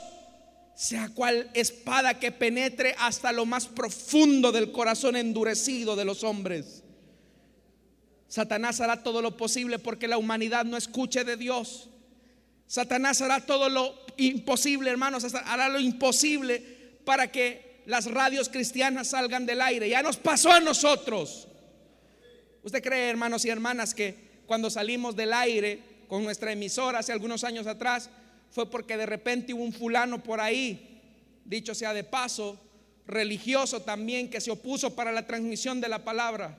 sea cual espada que penetre hasta lo más profundo del corazón endurecido de los hombres. Satanás hará todo lo posible porque la humanidad no escuche de Dios. Satanás hará todo lo imposible, hermanos, hará lo imposible para que las radios cristianas salgan del aire. Ya nos pasó a nosotros. ¿Usted cree, hermanos y hermanas, que cuando salimos del aire con nuestra emisora hace algunos años atrás, fue porque de repente hubo un fulano por ahí, dicho sea de paso, religioso también, que se opuso para la transmisión de la palabra?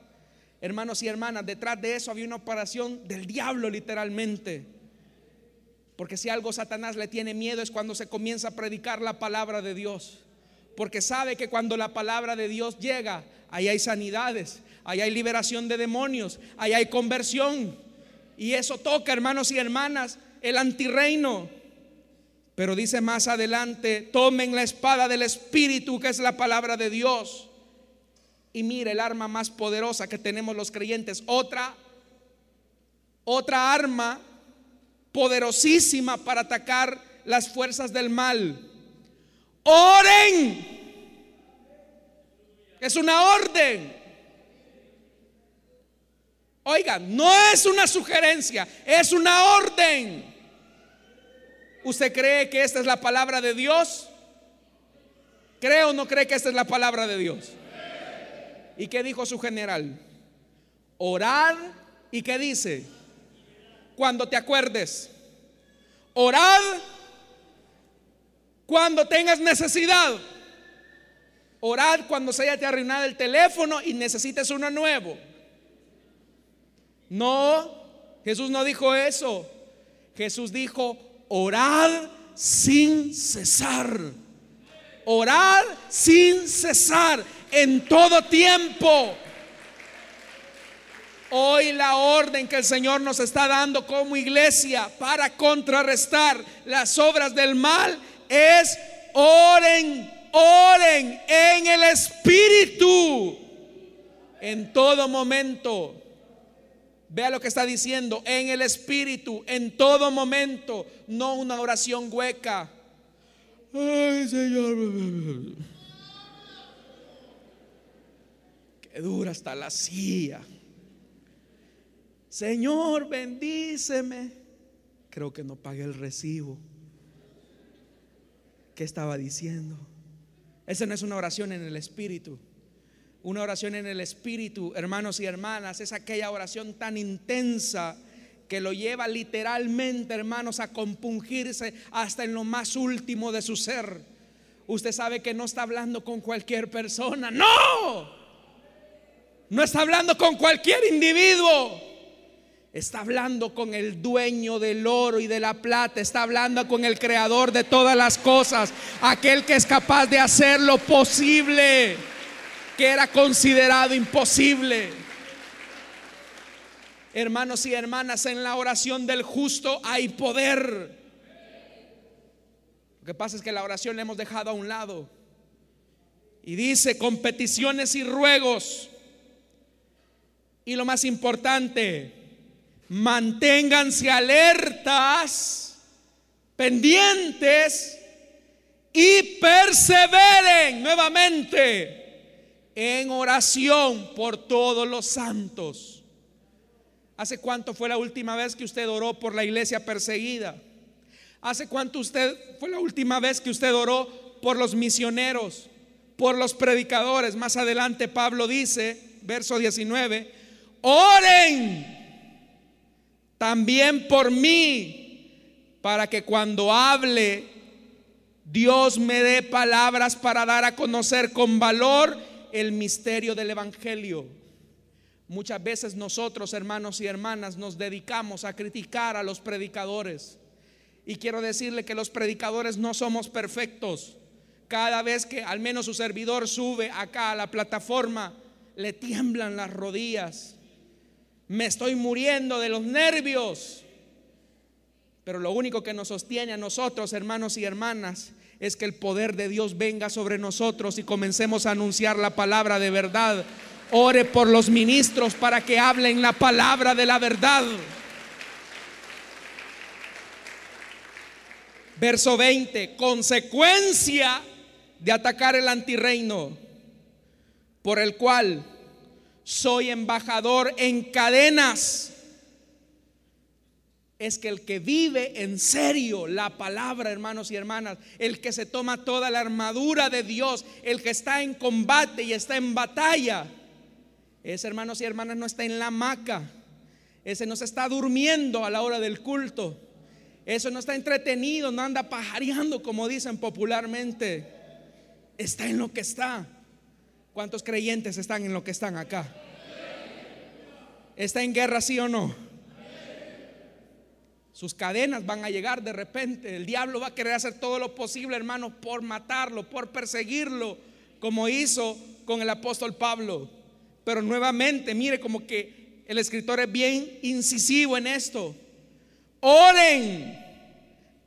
Hermanos y hermanas, detrás de eso había una operación del diablo literalmente. Porque si algo Satanás le tiene miedo es cuando se comienza a predicar la palabra de Dios porque sabe que cuando la palabra de Dios llega, ahí hay sanidades, ahí hay liberación de demonios, ahí hay conversión. Y eso toca, hermanos y hermanas, el antirreino. Pero dice más adelante, tomen la espada del Espíritu, que es la palabra de Dios. Y mire el arma más poderosa que tenemos los creyentes. Otra, otra arma poderosísima para atacar las fuerzas del mal Oren. Es una orden. Oigan, no es una sugerencia, es una orden. ¿Usted cree que esta es la palabra de Dios? ¿Cree o no cree que esta es la palabra de Dios? ¿Y qué dijo su general? Orar y qué dice? Cuando te acuerdes. Orar cuando tengas necesidad. Orad cuando se haya te arruinado el teléfono y necesites uno nuevo. No, Jesús no dijo eso. Jesús dijo, orad sin cesar. Orad sin cesar en todo tiempo. Hoy la orden que el Señor nos está dando como iglesia para contrarrestar las obras del mal es oren, oren en el Espíritu en todo momento. Vea lo que está diciendo, en el Espíritu, en todo momento, no una oración hueca. Ay, Señor. Qué dura está la silla. Señor, bendíceme. Creo que no pagué el recibo. ¿Qué estaba diciendo? Esa no es una oración en el Espíritu. Una oración en el Espíritu, hermanos y hermanas, es aquella oración tan intensa que lo lleva literalmente, hermanos, a compungirse hasta en lo más último de su ser. Usted sabe que no está hablando con cualquier persona, no. No está hablando con cualquier individuo. Está hablando con el dueño del oro y de la plata. Está hablando con el creador de todas las cosas. Aquel que es capaz de hacer lo posible. Que era considerado imposible. Hermanos y hermanas, en la oración del justo hay poder. Lo que pasa es que la oración la hemos dejado a un lado. Y dice, con peticiones y ruegos. Y lo más importante, manténganse alertas, pendientes y perseveren nuevamente en oración por todos los santos. ¿Hace cuánto fue la última vez que usted oró por la iglesia perseguida? ¿Hace cuánto usted fue la última vez que usted oró por los misioneros, por los predicadores? Más adelante Pablo dice, verso 19, oren también por mí, para que cuando hable, Dios me dé palabras para dar a conocer con valor el misterio del Evangelio. Muchas veces nosotros, hermanos y hermanas, nos dedicamos a criticar a los predicadores. Y quiero decirle que los predicadores no somos perfectos. Cada vez que al menos su servidor sube acá a la plataforma, le tiemblan las rodillas me estoy muriendo de los nervios. Pero lo único que nos sostiene a nosotros, hermanos y hermanas, es que el poder de Dios venga sobre nosotros y comencemos a anunciar la palabra de verdad. Ore por los ministros para que hablen la palabra de la verdad. Verso 20, consecuencia de atacar el antirreino, por el cual soy embajador en cadenas. Es que el que vive en serio la palabra, hermanos y hermanas, el que se toma toda la armadura de Dios, el que está en combate y está en batalla, ese hermanos y hermanas no está en la hamaca, ese no se está durmiendo a la hora del culto, eso no está entretenido, no anda pajareando como dicen popularmente, está en lo que está. ¿Cuántos creyentes están en lo que están acá? ¿Está en guerra sí o no? Sus cadenas van a llegar de repente. El diablo va a querer hacer todo lo posible, hermanos, por matarlo, por perseguirlo, como hizo con el apóstol Pablo. Pero nuevamente, mire como que el escritor es bien incisivo en esto. Oren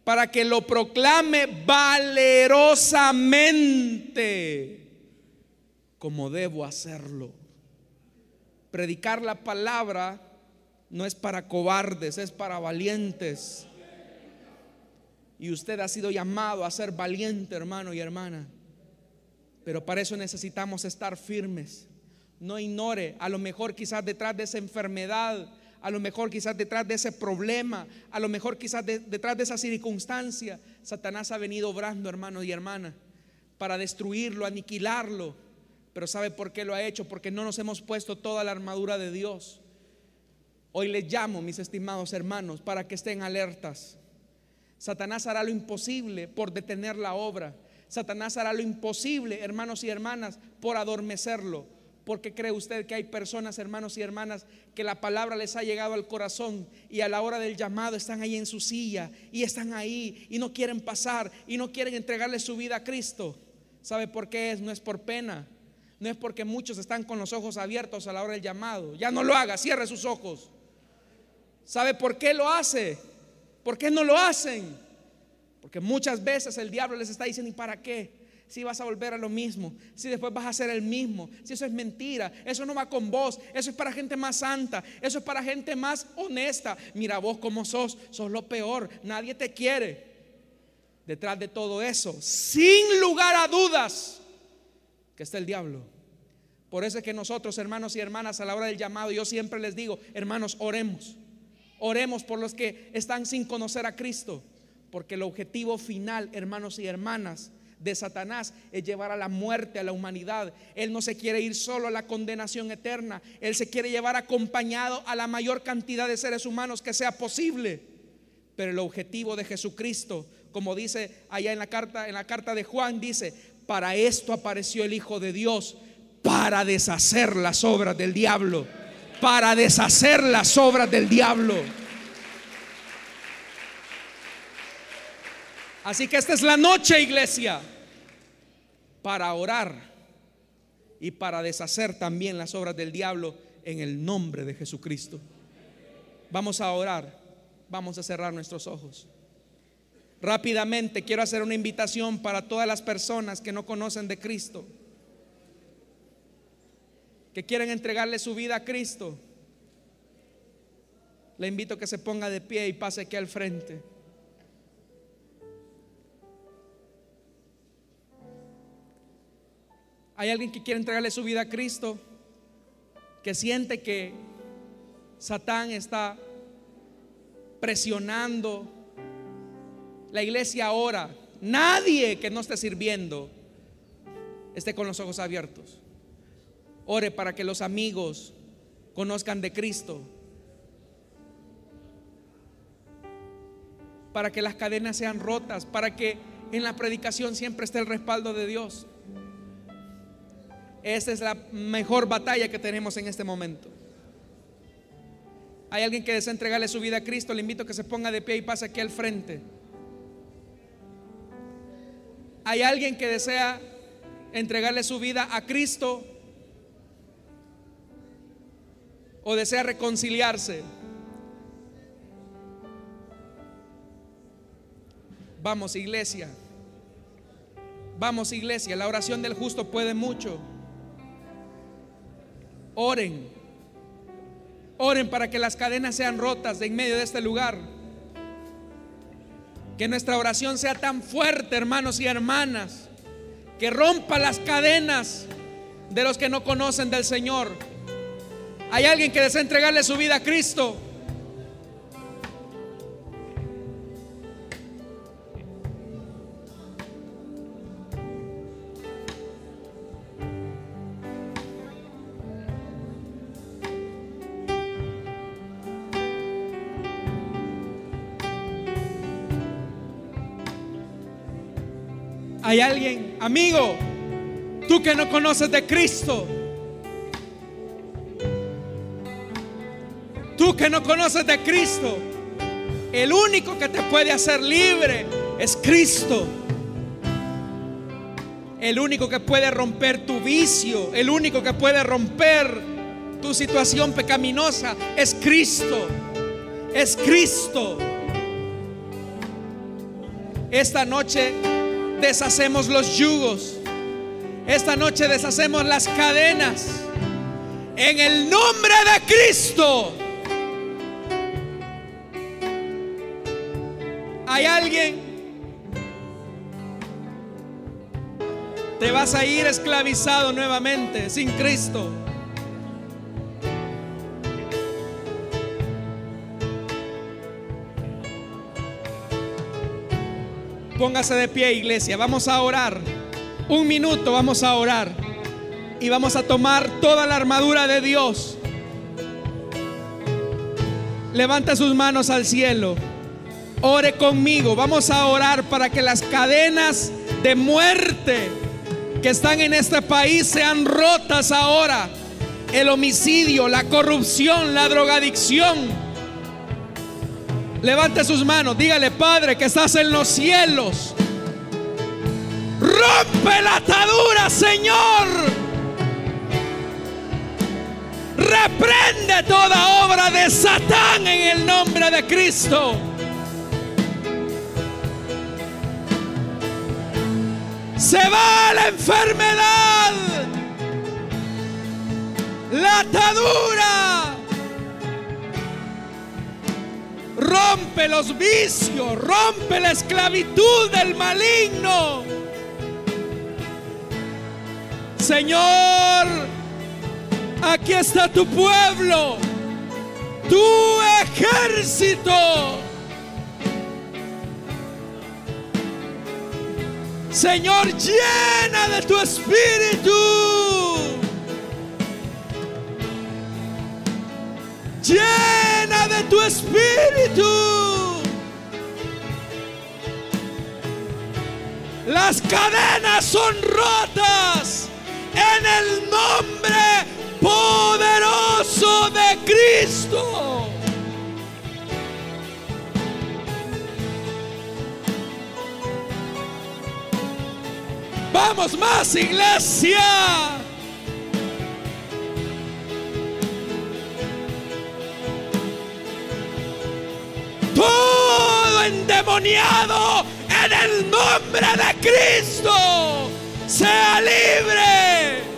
para que lo proclame valerosamente como debo hacerlo. Predicar la palabra no es para cobardes, es para valientes. Y usted ha sido llamado a ser valiente, hermano y hermana. Pero para eso necesitamos estar firmes. No ignore, a lo mejor quizás detrás de esa enfermedad, a lo mejor quizás detrás de ese problema, a lo mejor quizás detrás de esa circunstancia, Satanás ha venido obrando, hermano y hermana, para destruirlo, aniquilarlo. Pero ¿sabe por qué lo ha hecho? Porque no nos hemos puesto toda la armadura de Dios. Hoy les llamo, mis estimados hermanos, para que estén alertas. Satanás hará lo imposible por detener la obra. Satanás hará lo imposible, hermanos y hermanas, por adormecerlo. Porque cree usted que hay personas, hermanos y hermanas, que la palabra les ha llegado al corazón y a la hora del llamado están ahí en su silla y están ahí y no quieren pasar y no quieren entregarle su vida a Cristo? ¿Sabe por qué es? No es por pena, no es porque muchos están con los ojos abiertos a la hora del llamado. Ya no lo haga, cierre sus ojos. ¿Sabe por qué lo hace? ¿Por qué no lo hacen? Porque muchas veces el diablo les está diciendo, ¿y para qué? Si vas a volver a lo mismo, si después vas a ser el mismo, si eso es mentira, eso no va con vos, eso es para gente más santa, eso es para gente más honesta. Mira vos cómo sos, sos lo peor, nadie te quiere. Detrás de todo eso, sin lugar a dudas, que está el diablo. Por eso es que nosotros, hermanos y hermanas, a la hora del llamado, yo siempre les digo, hermanos, oremos. Oremos por los que están sin conocer a Cristo. Porque el objetivo final, hermanos y hermanas, de Satanás es llevar a la muerte a la humanidad. Él no se quiere ir solo a la condenación eterna. Él se quiere llevar acompañado a la mayor cantidad de seres humanos que sea posible. Pero el objetivo de Jesucristo, como dice allá en la carta, en la carta de Juan, dice, para esto apareció el Hijo de Dios, para deshacer las obras del diablo, para deshacer las obras del diablo. Así que esta es la noche, iglesia, para orar y para deshacer también las obras del diablo en el nombre de Jesucristo. Vamos a orar, vamos a cerrar nuestros ojos. Rápidamente quiero hacer una invitación para todas las personas que no conocen de Cristo, que quieren entregarle su vida a Cristo. Le invito a que se ponga de pie y pase aquí al frente. ¿Hay alguien que quiere entregarle su vida a Cristo? Que siente que Satán está presionando la iglesia ahora. Nadie que no esté sirviendo esté con los ojos abiertos. Ore para que los amigos conozcan de Cristo. Para que las cadenas sean rotas, para que en la predicación siempre esté el respaldo de Dios. Esta es la mejor batalla que tenemos en este momento. Hay alguien que desea entregarle su vida a Cristo, le invito a que se ponga de pie y pase aquí al frente. Hay alguien que desea entregarle su vida a Cristo o desea reconciliarse. Vamos, iglesia. Vamos, iglesia. La oración del justo puede mucho. Oren. Oren para que las cadenas sean rotas de en medio de este lugar. Que nuestra oración sea tan fuerte, hermanos y hermanas, que rompa las cadenas de los que no conocen del Señor. Hay alguien que desea entregarle su vida a Cristo. Hay alguien, amigo, tú que no conoces de Cristo, que no conoces de Cristo, el único que te puede hacer libre es Cristo. El único que puede romper tu vicio, el único que puede romper tu situación pecaminosa es Cristo. Es Cristo. Esta noche deshacemos los yugos. Esta noche deshacemos las cadenas. En el nombre de Cristo. ¿Hay alguien? Te vas a ir esclavizado nuevamente sin Cristo. Póngase de pie, iglesia. Vamos a orar. Un minuto vamos a orar. Y vamos a tomar toda la armadura de Dios. Levanta sus manos al cielo. Ore conmigo. Vamos a orar para que las cadenas de muerte que están en este país sean rotas ahora. El homicidio, la corrupción, la drogadicción Levante sus manos, dígale, Padre, que estás en los cielos. Rompe la atadura, Señor. Reprende toda obra de Satán en el nombre de Cristo. Se va la enfermedad, la atadura Rompe los vicios, rompe la esclavitud del maligno. Señor, aquí está tu pueblo, tu ejército. Señor, llena de tu espíritu. Llena de tu espíritu. Las cadenas son rotas en el nombre poderoso de Cristo. Vamos más, iglesia. Todo endemoniado en el nombre de Cristo sea libre.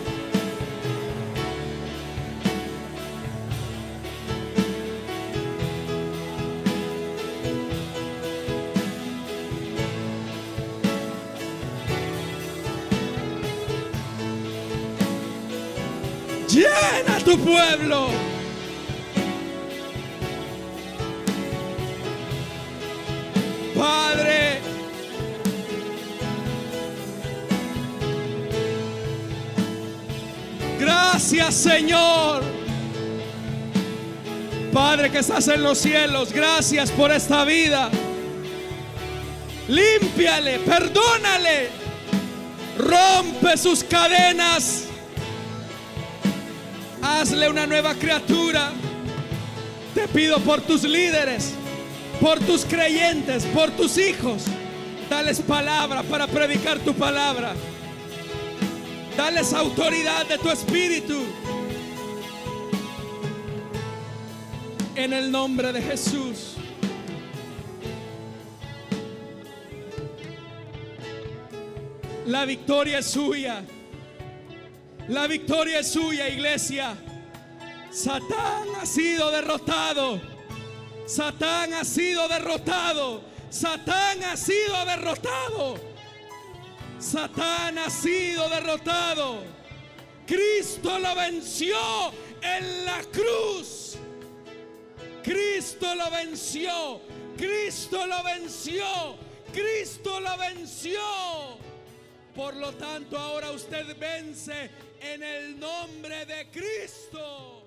Llena tu pueblo. Padre, gracias Señor. Padre que estás en los cielos, gracias por esta vida. Límpiale, perdónale, rompe sus cadenas. Hazle una nueva criatura. Te pido por tus líderes, por tus creyentes, por tus hijos. Dales palabra para predicar tu palabra. Dales autoridad de tu espíritu. En el nombre de Jesús. La victoria es suya. La victoria es suya, iglesia. Satán ha sido derrotado. Satán ha sido derrotado. Satán ha sido derrotado. Satán ha sido derrotado. Cristo lo venció en la cruz. Cristo lo venció. Cristo lo venció. Cristo lo venció. Por lo tanto, ahora usted vence en el nombre de Cristo.